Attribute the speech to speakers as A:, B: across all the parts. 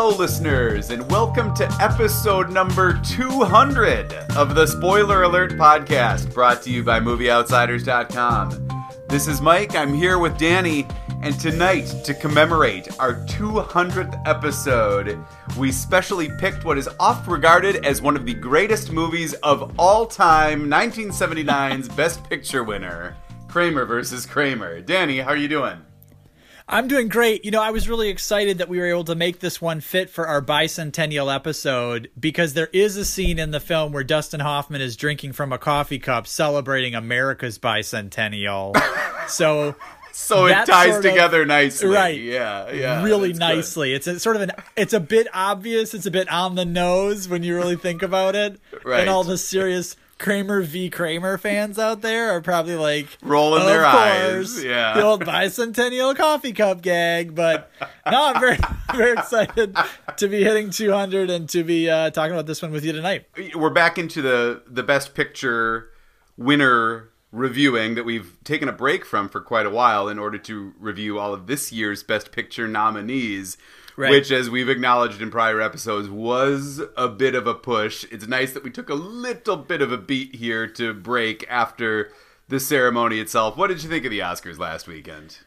A: Hello, listeners, and welcome to episode number 200 of the Spoiler Alert podcast brought to you by MovieOutsiders.com. This is Mike. I'm here with Danny, and tonight, to commemorate our 200th episode, we specially picked what is oft regarded as one of the greatest movies of all time 1979's Best Picture winner, Kramer versus Kramer. Danny, how are you doing?
B: I'm doing great. You know, I was really excited that we were able to make this one fit for our bicentennial episode because there is a scene in the film where Dustin Hoffman is drinking from a coffee cup celebrating America's bicentennial. so
A: so it ties together of, nicely.
B: Right.
A: Yeah. Yeah.
B: Really nicely. Good. It's a, sort of an it's a bit obvious, it's a bit on the nose when you really think about it.
A: Right.
B: And all the serious Kramer v. Kramer fans out there are probably like
A: rolling their eyes. Yeah,
B: the old bicentennial coffee cup gag. But no, I'm very very excited to be hitting 200 and to be uh, talking about this one with you tonight.
A: We're back into the the best picture winner reviewing that we've taken a break from for quite a while in order to review all of this year's best picture nominees right. which, as we've acknowledged in prior episodes, was a bit of a push. It's nice that we took a little bit of a beat here to break after the ceremony itself. What did you think of the Oscars last weekend?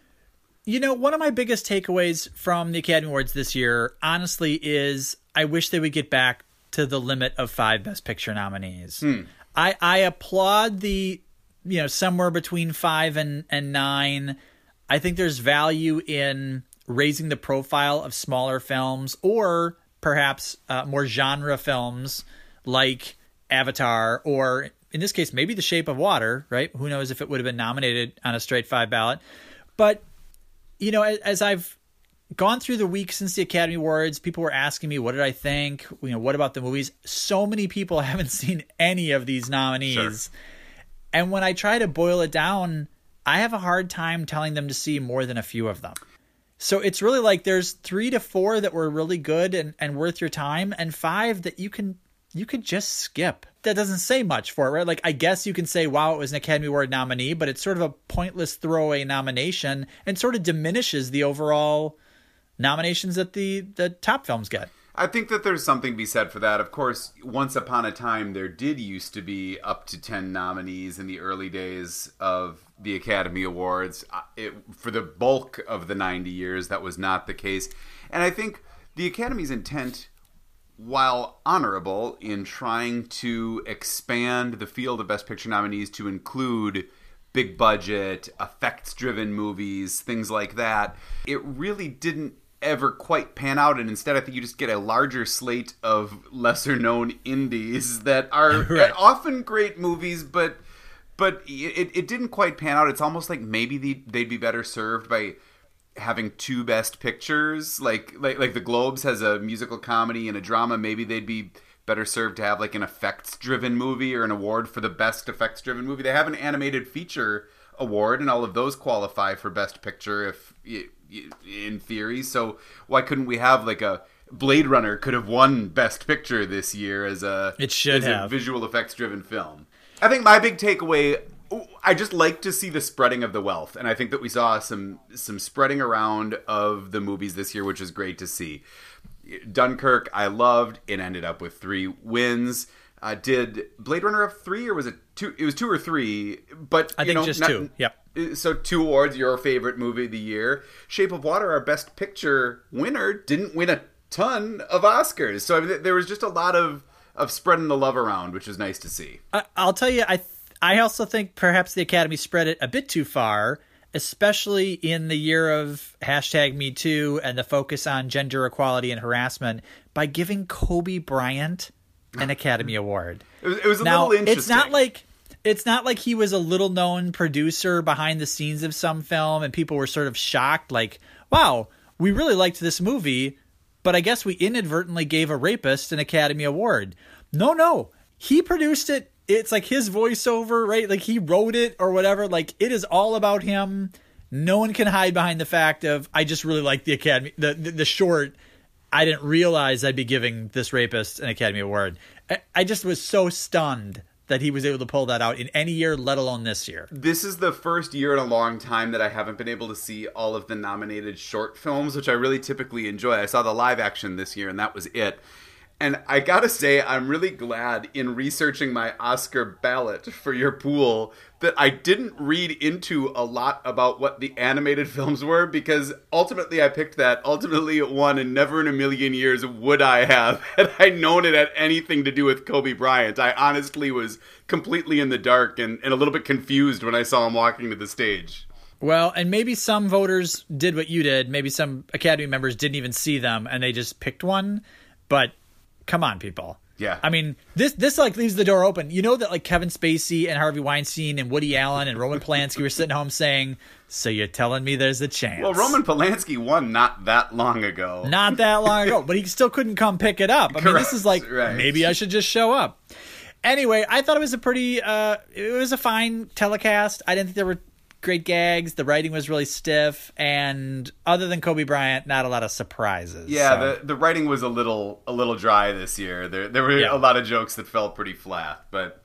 B: You know, one of my biggest takeaways from the Academy Awards this year, honestly, is I wish they would get back to the limit of five Best Picture nominees.
A: Hmm.
B: I, I applaud the, you know, somewhere between five and, and nine. I think there's value in raising the profile of smaller films or perhaps uh, more genre films like Avatar or in this case maybe The Shape of Water, right? Who knows if it would have been nominated on a straight five ballot. But you know, as, as I've gone through the week since the Academy Awards, people were asking me what did I think, you know, what about the movies? So many people haven't seen any of these nominees.
A: Sure.
B: And when I try to boil it down, I have a hard time telling them to see more than a few of them. So it's really like there's three to four that were really good and, and worth your time, and five that you can you could just skip. That doesn't say much for it, right? Like I guess you can say, wow, it was an Academy Award nominee, but it's sort of a pointless throwaway nomination and sort of diminishes the overall nominations that the the top films get.
A: I think that there's something to be said for that. Of course, once upon a time, there did used to be up to 10 nominees in the early days of the Academy Awards. Uh, it, for the bulk of the 90 years, that was not the case. And I think the Academy's intent, while honorable in trying to expand the field of Best Picture nominees to include big budget, effects driven movies, things like that, it really didn't ever quite pan out and instead i think you just get a larger slate of lesser known indies that are right. often great movies but but it, it didn't quite pan out. It's almost like maybe the, they'd be better served by having two best pictures. Like like like the globes has a musical comedy and a drama. Maybe they'd be better served to have like an effects driven movie or an award for the best effects driven movie. They have an animated feature award and all of those qualify for best picture if in theory. So why couldn't we have like a Blade Runner could have won Best Picture this year as a
B: it should
A: have. a visual effects driven film. I think my big takeaway. I just like to see the spreading of the wealth, and I think that we saw some some spreading around of the movies this year, which is great to see. Dunkirk, I loved. It ended up with three wins. Uh, did Blade Runner have three, or was it two? It was two or three, but
B: I think
A: know,
B: just not, two. Yep
A: so two awards your favorite movie of the year shape of water our best picture winner didn't win a ton of oscars so I mean, there was just a lot of of spreading the love around which was nice to see
B: I, will tell you i th- i also think perhaps the academy spread it a bit too far especially in the year of hashtag me too and the focus on gender equality and harassment by giving kobe bryant an academy award.
A: It was, it was a
B: now,
A: little interesting
B: it's not like it's not like he was a little known producer behind the scenes of some film and people were sort of shocked like wow we really liked this movie but i guess we inadvertently gave a rapist an academy award. No no. He produced it. It's like his voiceover right? Like he wrote it or whatever. Like it is all about him. No one can hide behind the fact of i just really like the academy the, the, the short i didn't realize i'd be giving this rapist an academy award I, I just was so stunned that he was able to pull that out in any year, let alone this year.
A: This is the first year in a long time that I haven't been able to see all of the nominated short films, which I really typically enjoy. I saw the live action this year, and that was it. And I gotta say, I'm really glad in researching my Oscar ballot for your pool that I didn't read into a lot about what the animated films were because ultimately I picked that. Ultimately it won, and never in a million years would I have had I known it had anything to do with Kobe Bryant. I honestly was completely in the dark and, and a little bit confused when I saw him walking to the stage.
B: Well, and maybe some voters did what you did. Maybe some Academy members didn't even see them and they just picked one. But come on, people.
A: Yeah.
B: I mean, this this like leaves the door open. You know that like Kevin Spacey and Harvey Weinstein and Woody Allen and Roman Polanski were sitting home saying, "So you're telling me there's a chance?"
A: Well, Roman Polanski won not that long ago.
B: Not that long ago, but he still couldn't come pick it up. I mean, this is like
A: right.
B: maybe I should just show up. Anyway, I thought it was a pretty uh it was a fine telecast. I didn't think there were great gags. The writing was really stiff, and other than Kobe Bryant, not a lot of surprises.
A: Yeah,
B: so.
A: the the writing was a little a little dry this year. There there were
B: Yeah.
A: a lot of jokes that fell pretty flat. But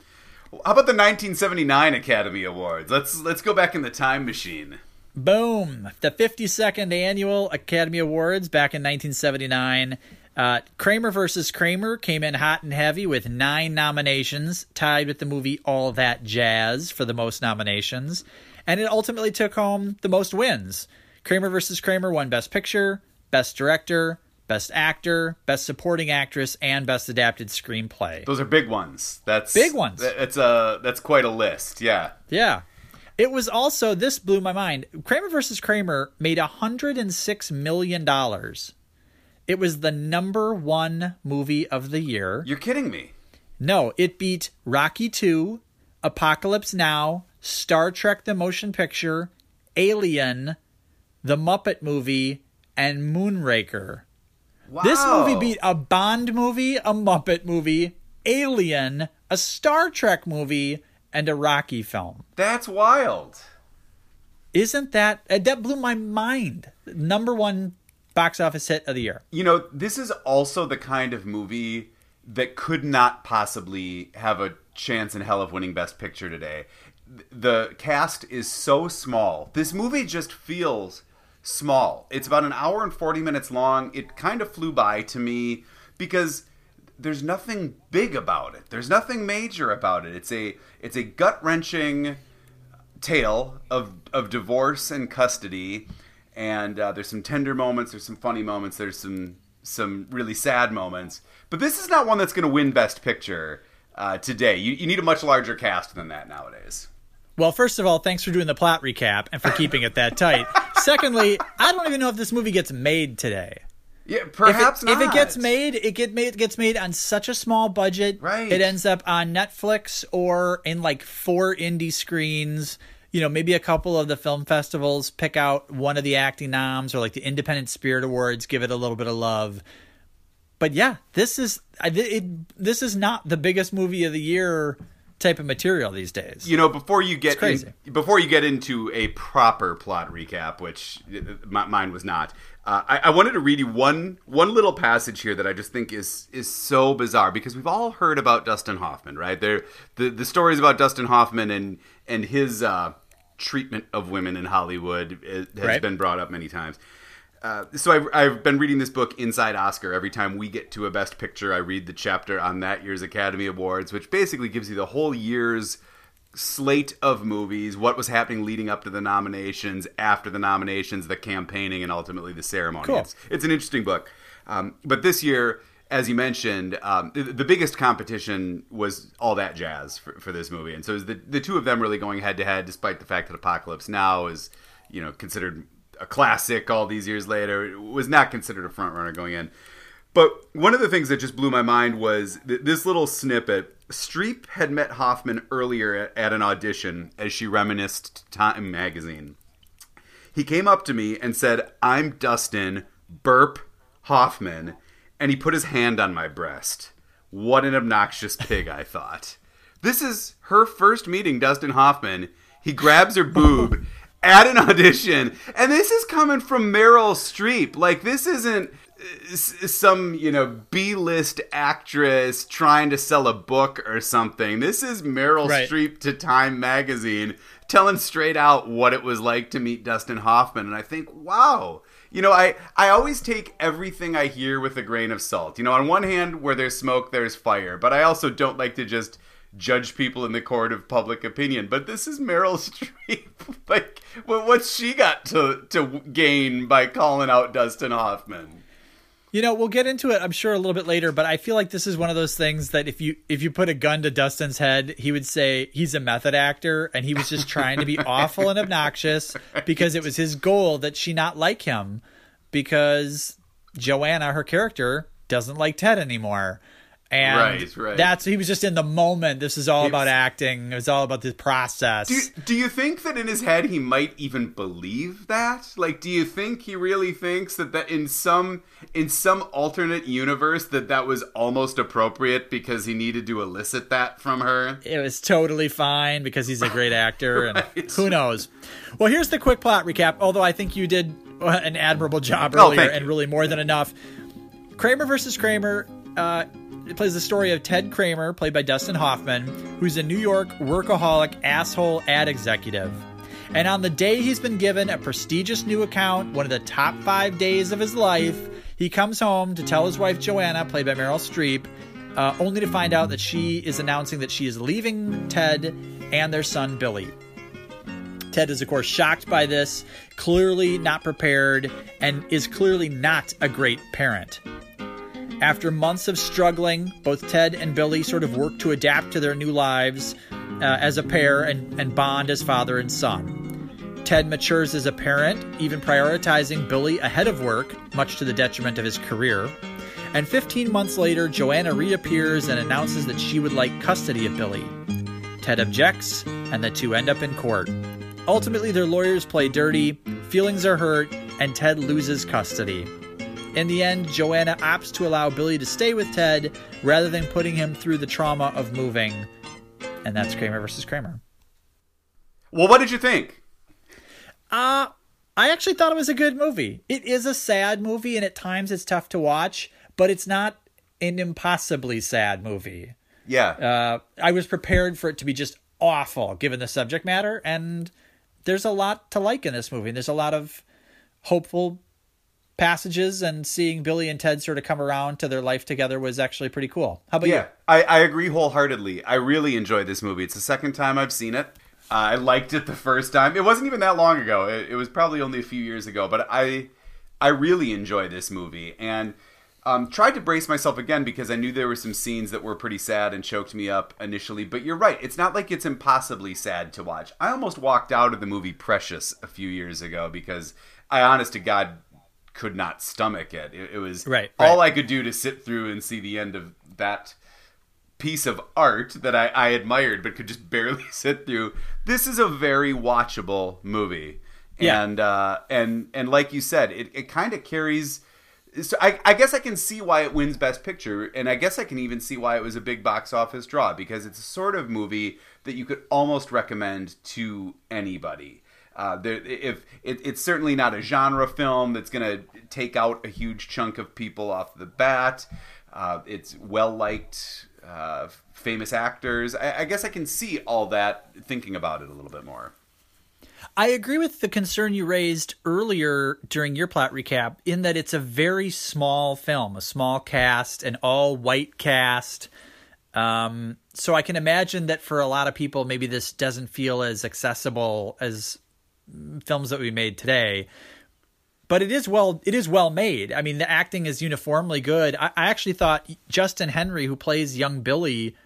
A: how about the 1979 Academy Awards? Let's let's go back in the time machine.
B: Boom! The 52nd annual Academy Awards back in 1979. Uh, Kramer versus Kramer came in hot and heavy with nine nominations, tied with the movie All That Jazz for the most nominations, and it ultimately took home the most wins. Kramer versus Kramer won Best Picture, Best Director, Best Actor, Best Supporting Actress, and Best Adapted Screenplay.
A: Those are big ones. That's
B: Big ones.
A: that- That's a that's quite a list. Yeah.
B: Yeah. It was also this blew my mind. Kramer versus Kramer made hundred and six million dollars. It was the number one movie of the year.
A: You're kidding me.
B: No, it beat Rocky Two, Apocalypse Now, Star Trek: The Motion Picture, Alien, The Muppet Movie, and Moonraker.
A: Wow.
B: This movie beat a Bond movie, a Muppet movie, Alien, a Star Trek movie, and a Rocky film.
A: That's wild.
B: Isn't that uh, that blew my mind? Number one box office hit of the year.
A: You know, this is also the kind of movie that could not possibly have a chance in hell of winning Best Picture today. The cast is so small. This movie just feels small. It's about an hour and 40 minutes long. It kind of flew by to me because there's nothing big about it. There's nothing major about it. It's a it's a gut-wrenching tale of of divorce and custody, and uh, there's some tender moments, there's some funny moments, there's some some really sad moments. But this is not one that's going to win Best Picture uh, today. You, you need a much larger cast than that nowadays.
B: Well, first of all, thanks for doing the plot recap and for keeping it that tight. Secondly, I don't even know if this movie gets made today.
A: Yeah,
B: If
A: perhaps
B: it,
A: not.
B: if it gets made, it get made gets made on such a small budget.
A: Right.
B: It ends up on Netflix or in like four indie screens. You know, maybe a couple of the film festivals pick out one of the acting noms or like the Independent Spirit Awards, give it a little bit of love. But yeah, this is I- it, this is not the biggest movie of the year type of material these days.
A: you know before you get
B: crazy.
A: in- before you get into a proper plot recap which uh, mine was not uh, I, I wanted to read you one one little passage here that I just think is is so bizarre because we've all heard about Dustin Hoffman right there the the stories about Dustin Hoffman and and his uh, treatment of women in Hollywood uh, has
B: Right.
A: been brought up many times uh, so I've, I've been reading this book inside oscar every time we get to a best picture i read the chapter on that year's academy awards which basically gives you the whole year's slate of movies what was happening leading up to the nominations after the nominations the campaigning and ultimately the ceremony.
B: Cool.
A: it's, it's an interesting book. Um, but this year as you mentioned um, the, the biggest competition was all that jazz for, for this movie. And so the, the two of them really going head to head despite the fact that apocalypse now is you know considered a classic all these years later was not considered a front runner going in but one of the things that just blew my mind was th- this little snippet. Streep had met Hoffman earlier at, at an audition as she reminisced Time magazine. He came up to me and said, I'm Dustin Burp Hoffman. And he put his hand on my breast. What an obnoxious pig, I thought. This is her first meeting, Dustin Hoffman. He grabs her boob at an audition. And this is coming from Meryl Streep. Like, this isn't. Uh, some you know b-list actress trying to sell a book or something this is meryl right. streep to time magazine telling straight out what it was like to meet dustin hoffman and i think wow you know i i always take everything i hear with a grain of salt you know on one hand where there's smoke there's fire but i also don't like to just judge people in the court of public opinion. But this is Meryl Streep. like, well, what's she got to to gain by calling out Dustin Hoffman?
B: You know, we'll get into it, I'm sure, a little bit later. But I feel like this is one of those things that if you if you put a gun to Dustin's head, he would say he's a method actor and he was just trying to be awful and obnoxious because it was his goal that she not like him because Joanna, her character, doesn't like Ted anymore. And right, right. that's he was just in the moment. This is all about acting. It was all about the process.
A: Do you, do you think that in his head he might even believe that? Like, do you think he really thinks that that in some in some alternate universe that that was almost appropriate because he needed to elicit that from her?
B: It was totally fine because he's a great actor, right. and who knows? Well, here's the quick plot recap. Although I think you did an admirable job oh, earlier, oh, and really more than enough. Kramer versus Kramer. Uh, it plays the story of Ted Kramer, played by Dustin Hoffman, who's a New York workaholic asshole ad executive. And on the day he's been given a prestigious new account, one of the top five days of his life, he comes home to tell his wife Joanna, played by Meryl Streep, uh, only to find out that she is announcing that she is leaving Ted and their son Billy. Ted is, of course, shocked by this, clearly not prepared, and is clearly not a great parent. After months of struggling, both Ted and Billy sort of work to adapt to their new lives uh, as a pair and, and bond as father and son. Ted matures as a parent, even prioritizing Billy ahead of work, much to the detriment of his career. And 15 months later, Joanna reappears and announces that she would like custody of Billy. Ted objects, and the two end up in court. Ultimately, their lawyers play dirty, feelings are hurt, and Ted loses custody. In the end, Joanna opts to allow Billy to stay with Ted rather than putting him through the trauma of moving. And that's Kramer versus Kramer.
A: Well, what did you think?
B: Uh, I actually thought it was a good movie. It is a sad movie, and at times it's tough to watch, but it's not an impossibly sad movie.
A: Yeah.
B: Uh, I was prepared for it to be just awful given the subject matter, and there's a lot to like in this movie. And There's a lot of hopeful passages and seeing Billy and Ted sort of come around to their life together was actually pretty cool. How about
A: yeah,
B: you?
A: I, I agree wholeheartedly. I really enjoyed this movie. It's the second time I've seen it. Uh, I liked it the first time. It wasn't even that long ago. It, it, was probably only a few years ago, but I I really enjoyed this movie and um, tried to brace myself again because I knew there were some scenes that were pretty sad and choked me up initially. But you're right; it's not like it's impossibly sad to watch. I almost walked out of the movie Precious a few years ago because I, honest to God, could not stomach it. It, it was
B: right,
A: all. I could do to sit through and see the end of that piece of art that I, I admired but could just barely sit through. This is a very watchable movie. Yeah. And uh, and and like you said, it, it kind of carries so I, I, guess I can see why it wins Best Picture, and I guess I can even see why it was a big box office draw because it's a sort of movie that you could almost recommend to anybody. Uh, there, if it, it's certainly not a genre film that's going to take out a huge chunk of people off the bat. Uh, it's well liked, uh, famous actors. I, I guess I can see all that thinking about it a little bit more.
B: I agree with the concern you raised earlier during your plot recap in that it's a very small film, a small cast, an all white cast. Um, so I can imagine that for a lot of people, maybe this doesn't feel as accessible as films that we made today but it is well it is well made. I mean the acting is uniformly good. I, I actually thought justin henry who plays young billy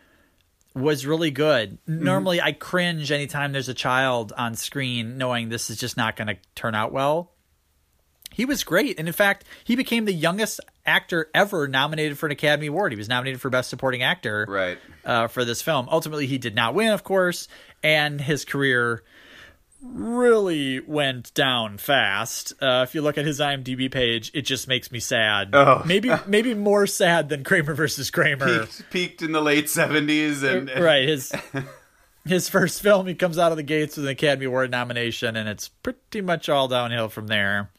B: was really good. Mm-hmm. normally i cringe anytime there's a child on screen knowing this is just not going to turn out well. He was great and in fact he became the youngest actor ever nominated for an academy award. He was nominated for best supporting actor
A: right.
B: uh, for this film. Ultimately he did not win of course and his career really went down fast. Uh, if you look at his IMDb page, it just makes me sad.
A: Oh.
B: maybe maybe more sad than Kramer versus Kramer.
A: Peaked, peaked in the late seventies, and
B: right his his first film, he comes out of the gates with an Academy Award nomination, and it's pretty much all downhill from there.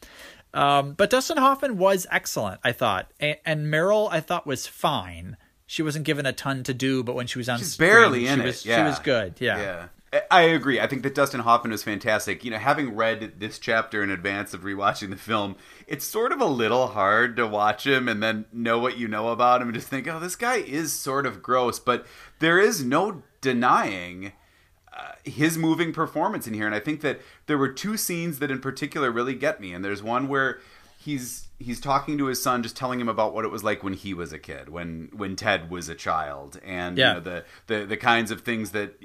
B: Um, but Dustin Hoffman was excellent, I thought, and, and Meryl I thought was fine. She wasn't given a ton to do, but when she was on,
A: She's
B: screen,
A: barely
B: she
A: in
B: was,
A: it. Yeah.
B: She was good. Yeah.
A: Yeah. I- agree. I think that Dustin Hoffman was fantastic. You know, having read this chapter in advance of rewatching the film, it's sort of a little hard to watch him and then know what you know about him and just think, oh, this guy is sort of gross. But there is no denying uh, his moving performance in here. And I think that there were two scenes that in particular really get me. And there's one where he's he's talking to his son just telling him about what it was like when he was a kid when when ted was a child and
B: Yeah.
A: you know the, the the kinds of things that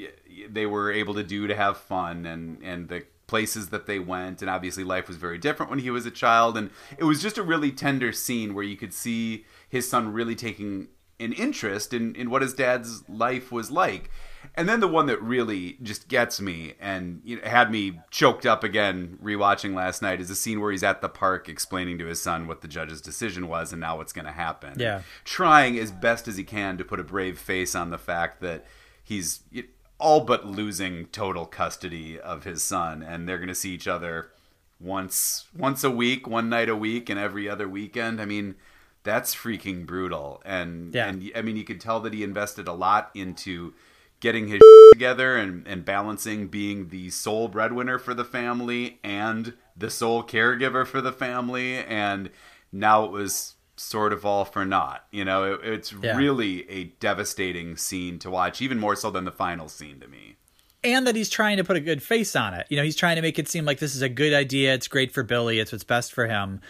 A: they were able to do to have fun and and the places that they went and obviously life was very different when he was a child and it was just a really tender scene where you could see his son really taking an interest in in what his dad's life was like and then the one that really just gets me and you know, had me choked up again rewatching last night is the scene where he's at the park explaining to his son what the judge's decision was and now what's going to happen.
B: Yeah.
A: Trying as best as he can to put a brave face on the fact that he's all but losing total custody of his son and they're going to see each other once once a week, one night a week and every other weekend. I mean, that's freaking brutal. And
B: Yeah.
A: and I mean, you could tell that he invested a lot into getting his together and, and balancing being the sole breadwinner for the family and the sole caregiver for the family and now it was sort of all for naught you know it, it's
B: Yeah.
A: really a devastating scene to watch even more so than the final scene to me
B: and that he's trying to put a good face on it. You know, he's trying to make it seem like this is a good idea. It's great for Billy. It's what's best for him.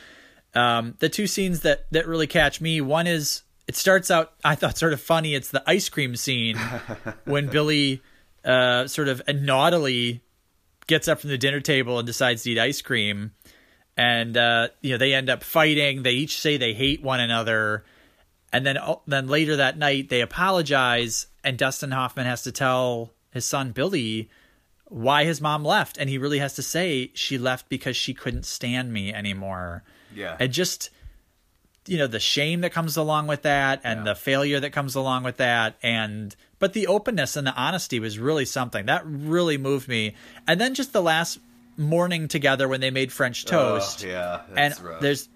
B: Um, the two scenes that that really catch me. One is it starts out I thought sort of funny. It's the ice cream scene when Billy uh, sort of naughtily gets up from the dinner table and decides to eat ice cream, and uh, you know they end up fighting. They each say they hate one another, and then oh, then later that night they apologize, and Dustin Hoffman has to tell his son Billy why his mom left, and he really has to say she left because she couldn't stand me anymore.
A: yeah
B: And just you know the shame that comes along with that and
A: Yeah.
B: the failure that comes along with that. And but the openness and the honesty was really something that really moved me. And then just the last morning together when they made french toast
A: Ugh, yeah
B: and
A: rough.
B: there's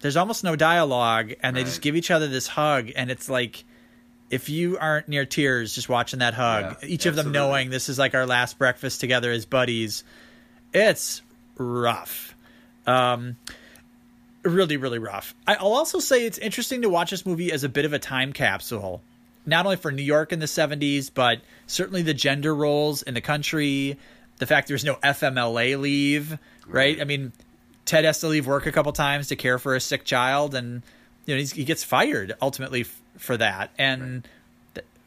B: there's almost no dialogue and they just give each other this hug. And it's like if you aren't near tears just watching that hug
A: Yeah,
B: each of them knowing this is like our last breakfast together as buddies it's rough. Um really really rough. I'll also say it's interesting to watch this movie as a bit of a time capsule. Not only for new york in the 70s but certainly the gender roles in the country the fact there's no fmla leave right, i mean ted has to leave work a couple times to care for a sick child and you know he's, he gets fired ultimately f- for that. And th-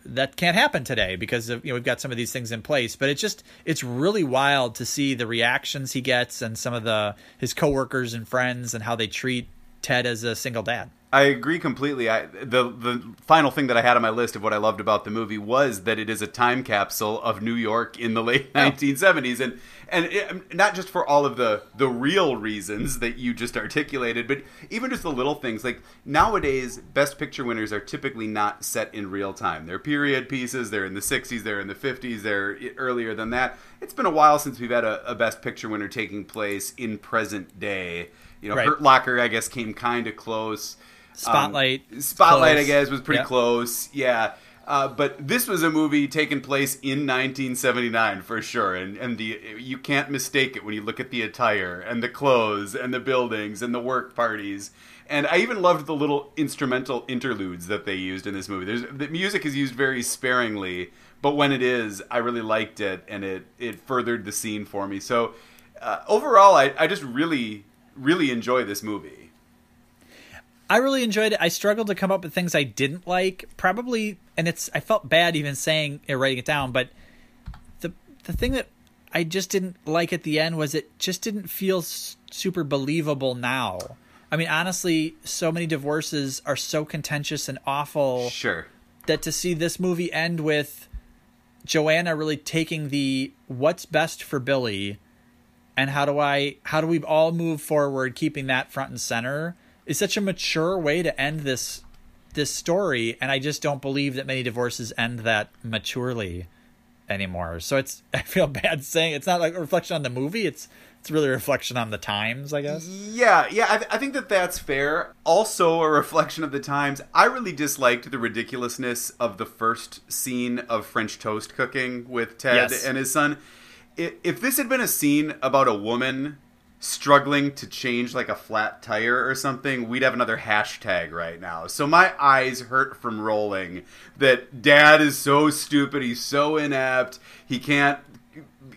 B: that can't happen today because of, you know we've got some of these things in place. But it's just it's really wild to see the reactions he gets and some of the his coworkers and friends and how they treat ted as a single dad
A: I agree completely. I, the the final thing that I had on my list of what I loved about the movie was that it is a time capsule of New York in the late 1970s, and and it, um, not just for all of the the real reasons that you just articulated, but even just the little things. Like nowadays, Best Picture winners are typically not set in real time. They're period pieces. They're in the 60s. They're in the 50s. They're earlier than that. It's been a while since we've had a, a Best Picture winner taking place in present day. You know,
B: Right.
A: Hurt Locker, I guess, came kind of close.
B: Spotlight,
A: Um, Spotlight, I guess, was pretty
B: Yeah.
A: close. Yeah. Uh, but this was a movie taking place in 1979 for sure, and and the you can't mistake it when you look at the attire and the clothes and the buildings and the work parties. And I even loved the little instrumental interludes that they used in this movie. There's the music is used very sparingly, but when it is, I really liked it, and it it furthered the scene for me. So uh, overall, I I just really really enjoy this movie.
B: I really enjoyed it. I struggled to come up with things I didn't like. Probably, and it's I felt bad even saying or writing it down. But the the thing that I just didn't like at the end was it just didn't feel s- super believable now. I mean, honestly, so many divorces are so contentious and awful
A: Sure.
B: that to see this movie end with Joanna really taking the what's best for Billy and how do I how do we all move forward keeping that front and center is such a mature way to end this this story and I just don't believe that many divorces end that maturely. anymore. So it's I feel bad saying it's not like a reflection on the movie. It's it's really a reflection on the times, I guess.
A: Yeah, yeah, I, th- I think that that's fair. Also, a reflection of the times. I really disliked the ridiculousness of the first scene of French toast cooking with Ted
B: Yes.
A: and his son. If this had been a scene about a woman struggling to change like a flat tire or something, we'd have another hashtag right now. So my eyes hurt from rolling that dad is so stupid, he's so inept, he can't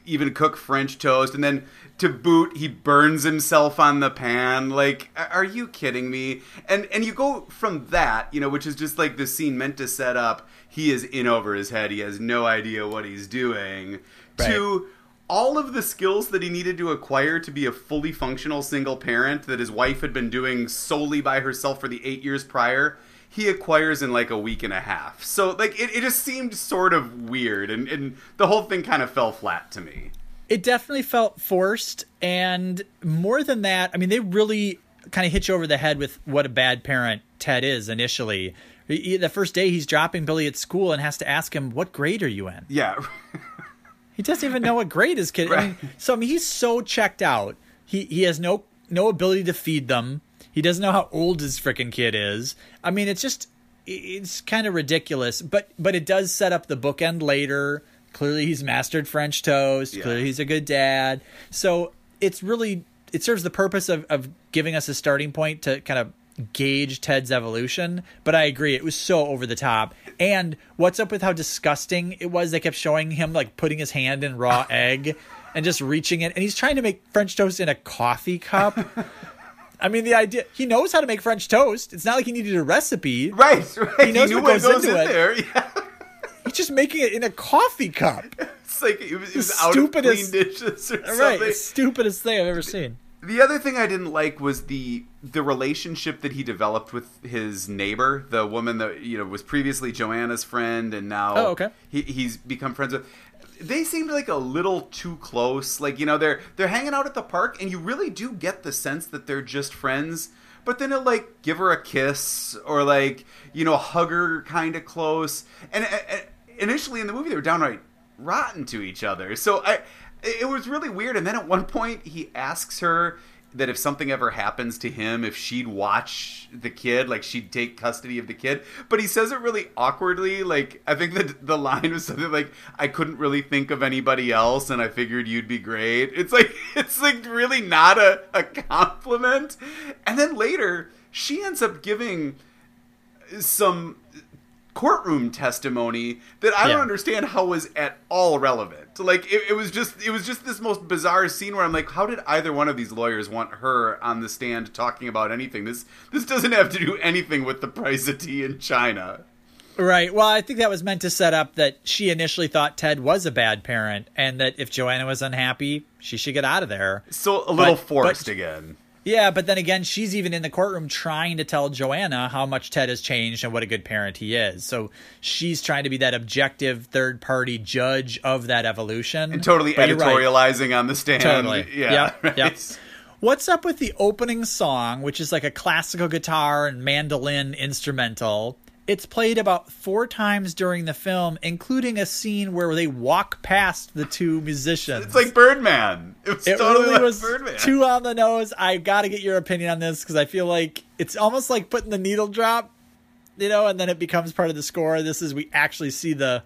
A: even cook French toast, and then to boot, he burns himself on the pan. Like, are you kidding me? And and you go from that, you know, which is just like the scene meant to set up. He is in over his head. He has no idea what he's doing. To all of the skills that he needed to acquire to be a fully functional single parent that his wife had been doing solely by herself for the eight years prior he acquires in like a week and a half so like it, it just seemed sort of weird and, and the whole thing kind of fell flat to me
B: It definitely felt forced, and more than that, I mean, they really kind of hit you over the head with what a bad parent Ted is initially. He- The first day he's dropping Billy at school and has to ask him, "What grade are you in?"
A: yeah
B: He doesn't even know what grade his kid. I mean, so I mean, he's so checked out. He he has no no ability to feed them. He doesn't know how old his freaking kid is. I mean, it's just it's kind of ridiculous. But but it does set up the bookend later. Clearly, he's mastered French toast.
A: Yeah.
B: Clearly, he's a good dad. So it's really it serves the purpose of of giving us a starting point to kind of gauge Ted's evolution. But I agree, it was so over the top. And what's up with how disgusting it was? They kept showing him like putting his hand in raw egg and just reaching it, and he's trying to make French toast in a coffee cup. I mean, the idea he knows how to make French toast. It's not like he needed a recipe.
A: right right
B: He knows
A: knew
B: what goes into
A: in
B: it.
A: there yeah
B: He's just making it in a coffee cup.
A: it's like it was, it was
B: The
A: out of clean
B: stupidest-
A: dishes or
B: Right,
A: something
B: the stupidest thing I've ever seen.
A: The other thing I didn't like was the the relationship that he developed with his neighbor, the woman that you know was previously Joanna's friend, and now
B: Oh, okay.
A: he, he's become friends with. They seemed like a little too close. Like you know they're they're hanging out at the park, and you really do get the sense that they're just friends. But then he'll like give her a kiss or like you know hug her kind of close. And uh, initially in the movie they were downright rotten to each other. So I it was really weird. And then at one point he asks her that if something ever happens to him, if she'd watch the kid, like she'd take custody of the kid. But he says it really awkwardly. Like I think that the line was something like, "I couldn't really think of anybody else, and I figured you'd be great." It's like it's like really not a, a compliment. And then later she ends up giving some courtroom testimony that I don't understand how was at all relevant. Like it, it was just it was just this most bizarre scene where I'm like, how did either one of these lawyers want her on the stand talking about anything? This this doesn't have to do anything with the price of tea in China.
B: Right. Well, I think that was meant to set up that she initially thought Ted was a bad parent and that if Joanna was unhappy, she should get out of there.
A: So a little
B: But-
A: forced
B: but-
A: again.
B: Yeah, but then again, she's even in the courtroom trying to tell Joanna how much Ted has changed and what a good parent he is. So she's trying to be that objective third party judge of that evolution.
A: And totally
B: But you're right.
A: editorializing on the stand.
B: Totally.
A: Yeah.
B: Yep,
A: right.
B: yep. What's up with the opening song, which is like a classical guitar and mandolin instrumental? It's played about four times during the film, including a scene where they walk past the two musicians.
A: It's like Birdman. It was
B: it
A: totally
B: really
A: like
B: was
A: Birdman.
B: too on the nose. I got to get your opinion on this because I feel like it's almost like putting the needle drop, you know, and then it becomes part of the score. This is we actually see the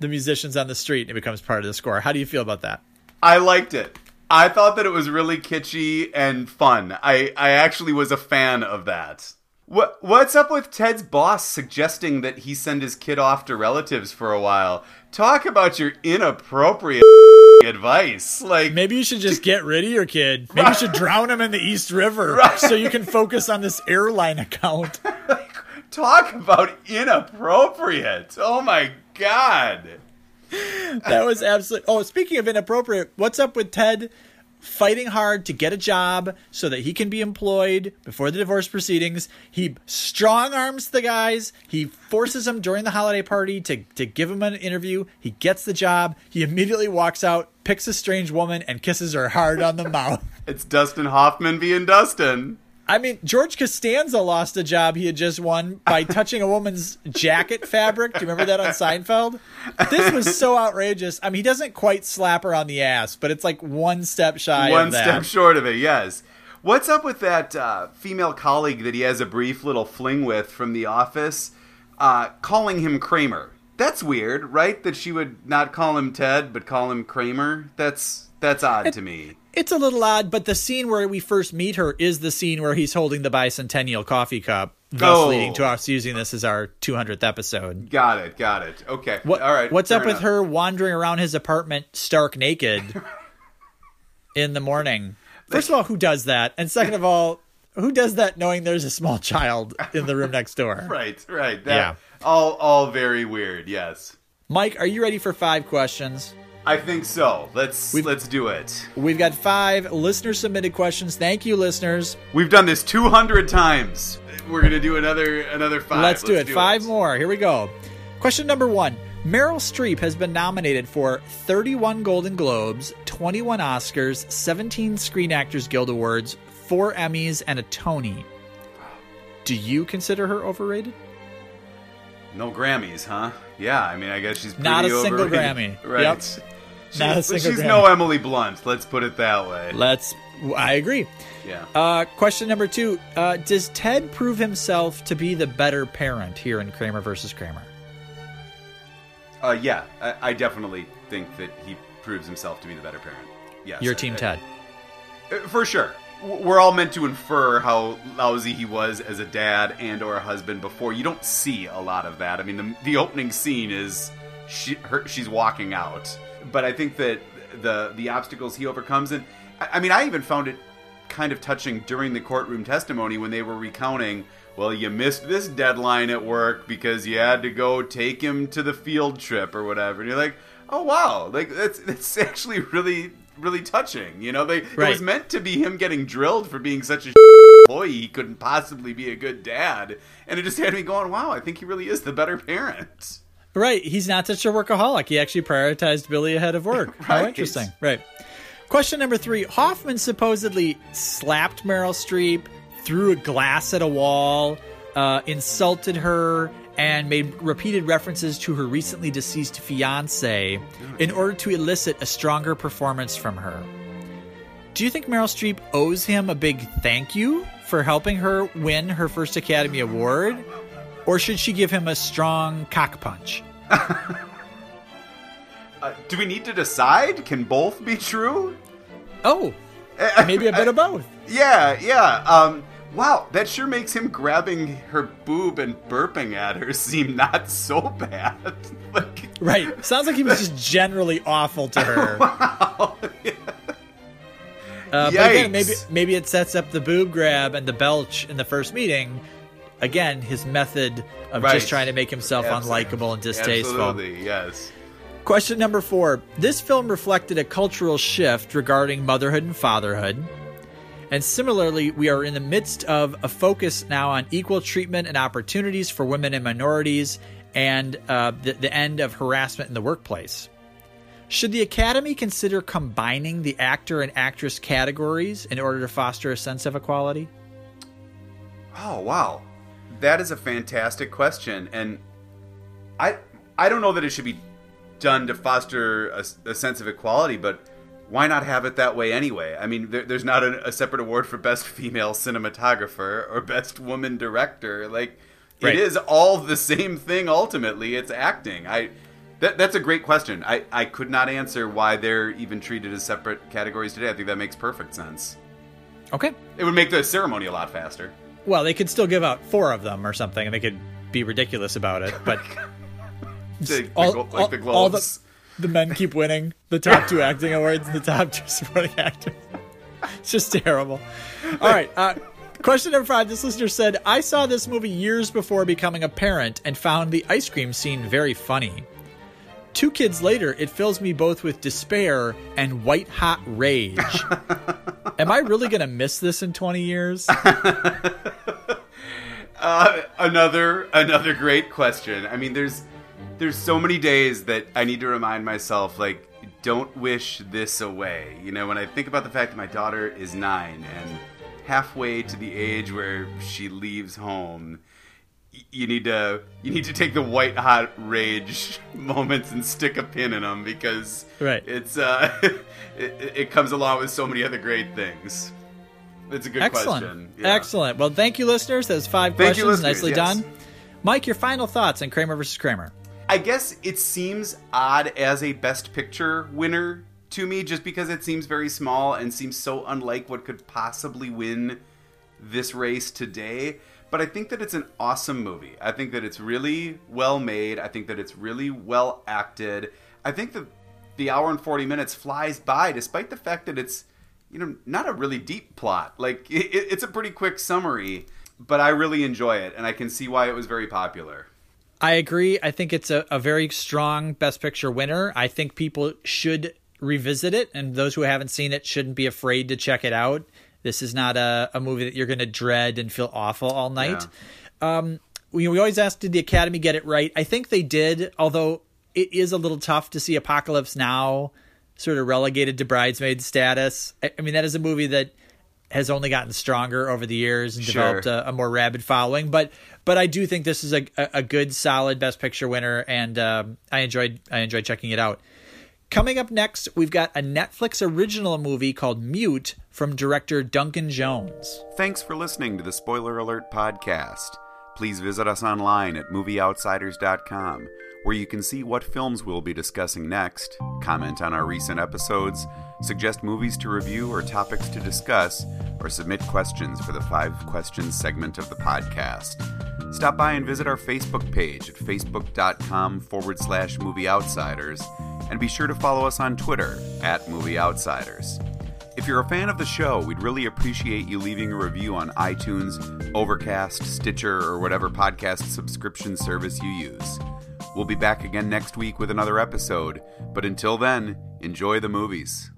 B: the musicians on the street and it becomes part of the score. How do you feel about that?
A: I liked it. I thought that it was really kitschy and fun. I, I actually was a fan of that. What what's up with Ted's boss suggesting that he send his kid off to relatives for a while? Talk about your inappropriate advice. Like
B: Maybe you should just get rid of your kid. Maybe you should drown him in the East River
A: Right.
B: so you can focus on this airline account.
A: talk about inappropriate. Oh my god.
B: That was absolutely. Oh, speaking of inappropriate, what's up with Ted fighting hard to get a job so that he can be employed before the divorce proceedings? He strong arms the guys. He forces them during the holiday party to to give him an interview. He gets the job. He immediately walks out, picks a strange woman, and kisses her hard on the mouth.
A: It's Dustin Hoffman being Dustin.
B: I mean, George Costanza lost a job he had just won by touching a woman's jacket fabric. Do you remember that on Seinfeld? This was so outrageous. I mean, he doesn't quite slap her on the ass, but it's like one step shy
A: One
B: of that.
A: step short of it, yes. What's up with that uh, female colleague that he has a brief little fling with from the office, uh, calling him Kramer? That's weird, right? That she would not call him Ted, but call him Kramer. That's that's odd to me.
B: It's a little odd, but the scene where we first meet her is the scene where he's holding the bicentennial coffee cup, thus
A: Oh.
B: leading to us using this as our 200th episode.
A: Got it, got it. Okay,
B: What,
A: all right.
B: What's up with her wandering around his apartment stark naked in the morning? First of all, who does that? And second of all, who does that knowing there's a small child in the room next door?
A: Right, right. That,
B: Yeah.
A: All, all very weird. Yes,
B: Mike, are you ready for five questions?
A: I think so. Let's
B: We've-
A: let's do it.
B: We've got five listener submitted questions. Thank you, listeners.
A: We've done this 200 times. We're gonna do another another 5
B: Let's do it. Five more. Here we go. Question number one Meryl Streep has been nominated for 31 Golden Globes, 21 Oscars, 17 Screen Actors Guild Awards, four Emmys, and a Tony. Do you consider her overrated?
A: No Grammys, huh? Yeah, I mean, I guess she's
B: Not a single. Grammy.
A: Right.
B: Yep.
A: She's,
B: Not a single
A: she's
B: Grammy.
A: no Emily Blunt. Let's put it that way.
B: Let's. I agree.
A: Yeah.
B: Uh, question number two uh, Does Ted prove himself to be the better parent here in Kramer versus Kramer?
A: Uh, yeah, I, I definitely think that he proves himself to be the better parent. Yes.
B: Your
A: I-
B: team,
A: I-
B: Ted.
A: Uh, For sure. We're all meant to infer how lousy he was as a dad and or a husband before. You don't see a lot of that. I mean, the, the opening scene is she, her, she's walking out, but I think that the the obstacles he overcomes, and I, I mean, I even found it kind of touching during the courtroom testimony when they were recounting. Well, you missed this deadline at work because you had to go take him to the field trip or whatever. And you're like, oh wow, like that's that's actually really really touching. You know, they it was meant to be him getting drilled for being such a employee. He couldn't possibly be a good dad, and it just had me going, wow, I think he really is the better parent.
B: Right. He's not such a workaholic. He actually prioritized Billy ahead of work. How
A: Right.
B: interesting. Right. Question number three Hoffman supposedly slapped Meryl Streep, threw a glass at a wall, uh, insulted her, and made repeated references to her recently deceased fiance in order to elicit a stronger performance from her. Do you think Meryl Streep owes him a big thank you for helping her win her first Academy Award? Or should she give him a strong cock punch?
A: Uh, do we need to decide? Can both be true?
B: Oh, maybe a bit of both.
A: Yeah, yeah. Um, wow, that sure makes him grabbing her boob and burping at her seem not so bad. like,
B: Right. Sounds like he was just generally awful to her.
A: wow.
B: Uh, but again, maybe maybe it sets up the boob grab and the belch in the first meeting. Again, his method of
A: Right.
B: just trying to make himself
A: Absolutely.
B: unlikable and distasteful.
A: Absolutely, yes.
B: Question number four. This film reflected a cultural shift regarding motherhood and fatherhood. And similarly, we are in the midst of a focus now on equal treatment and opportunities for women and minorities and uh, the, the end of harassment in the workplace. Should the Academy consider combining the actor and actress categories in order to foster a sense of equality?
A: Oh wow, that is a fantastic question, and I I don't know that it should be done to foster a, a sense of equality, but why not have it that way anyway? I mean, there, there's not a, a separate award for best female cinematographer or best woman director. Like,
B: Right.
A: it is all the same thing. Ultimately, it's acting. I. That, that's a great question. I, I could not answer why they're even treated as separate categories today. I think that makes perfect sense.
B: Okay.
A: It would make the ceremony a lot faster.
B: Well, they could still give out four of them or something, and they could be ridiculous about it. But
A: The-
B: all,
A: like
B: all-
A: the
B: all the, the men keep winning the top two acting awards and the top two supporting actors. It's just terrible. All right. Uh, question number five. This listener said, I saw this movie years before becoming a parent and found the ice cream scene very funny. Two kids later, it fills me both with despair and white hot rage. Am I really going to miss this in 20 years?
A: Uh, another another great question. I mean, there's there's so many days that I need to remind myself, like, don't wish this away. You know, when I think about the fact that my daughter is nine and halfway to the age where she leaves home, you need to you need to take the white hot rage moments and stick a pin in them because
B: right.
A: it's uh it, it comes along with so many other great things. It's a good
B: Excellent.
A: question. Yeah.
B: Excellent. Well, thank you, listeners. Those five
A: Thank
B: questions, nicely
A: Yes.
B: done. Mike, your final thoughts on Kramer versus Kramer.
A: I guess it seems odd as a Best Picture winner to me, just because it seems very small and seems so unlike what could possibly win this race today. But I think that it's an awesome movie. I think that it's really well made. I think that it's really well acted. I think that the hour and 40 minutes flies by despite the fact that it's you know not a really deep plot like it, it- it's a pretty quick summary but i really enjoy it and i can see why it was very popular
B: I agree. I think it's a, a very strong Best Picture winner. I think people should revisit it, and those who haven't seen it shouldn't be afraid to check it out. This is not a, a movie that you're going to dread and feel awful all night. Um, we, we always ask, did the Academy get it right? I think they did, although it is a little tough to see Apocalypse Now sort of relegated to bridesmaid status. I, I mean, that is a movie that has only gotten stronger over the years and
A: Sure.
B: developed a, a more rabid following. But but I do think this is a, a, a good, solid Best Picture winner, and um, I enjoyed I enjoyed checking it out. Coming up next, we've got a Netflix original movie called Mute from director Duncan Jones.
A: Thanks for listening to the Spoiler Alert podcast. Please visit us online at movieoutsiders.com, where you can see what films we'll be discussing next, comment on our recent episodes, suggest movies to review or topics to discuss, or submit questions for the Five Questions segment of the podcast. Stop by and visit our Facebook page at facebook.com forward slash movie outsiders, and be sure to follow us on Twitter at Movie Outsiders. If you're a fan of the show, we'd really appreciate you leaving a review on iTunes, Overcast, Stitcher, or whatever podcast subscription service you use. We'll be back again next week with another episode, but until then, enjoy the movies.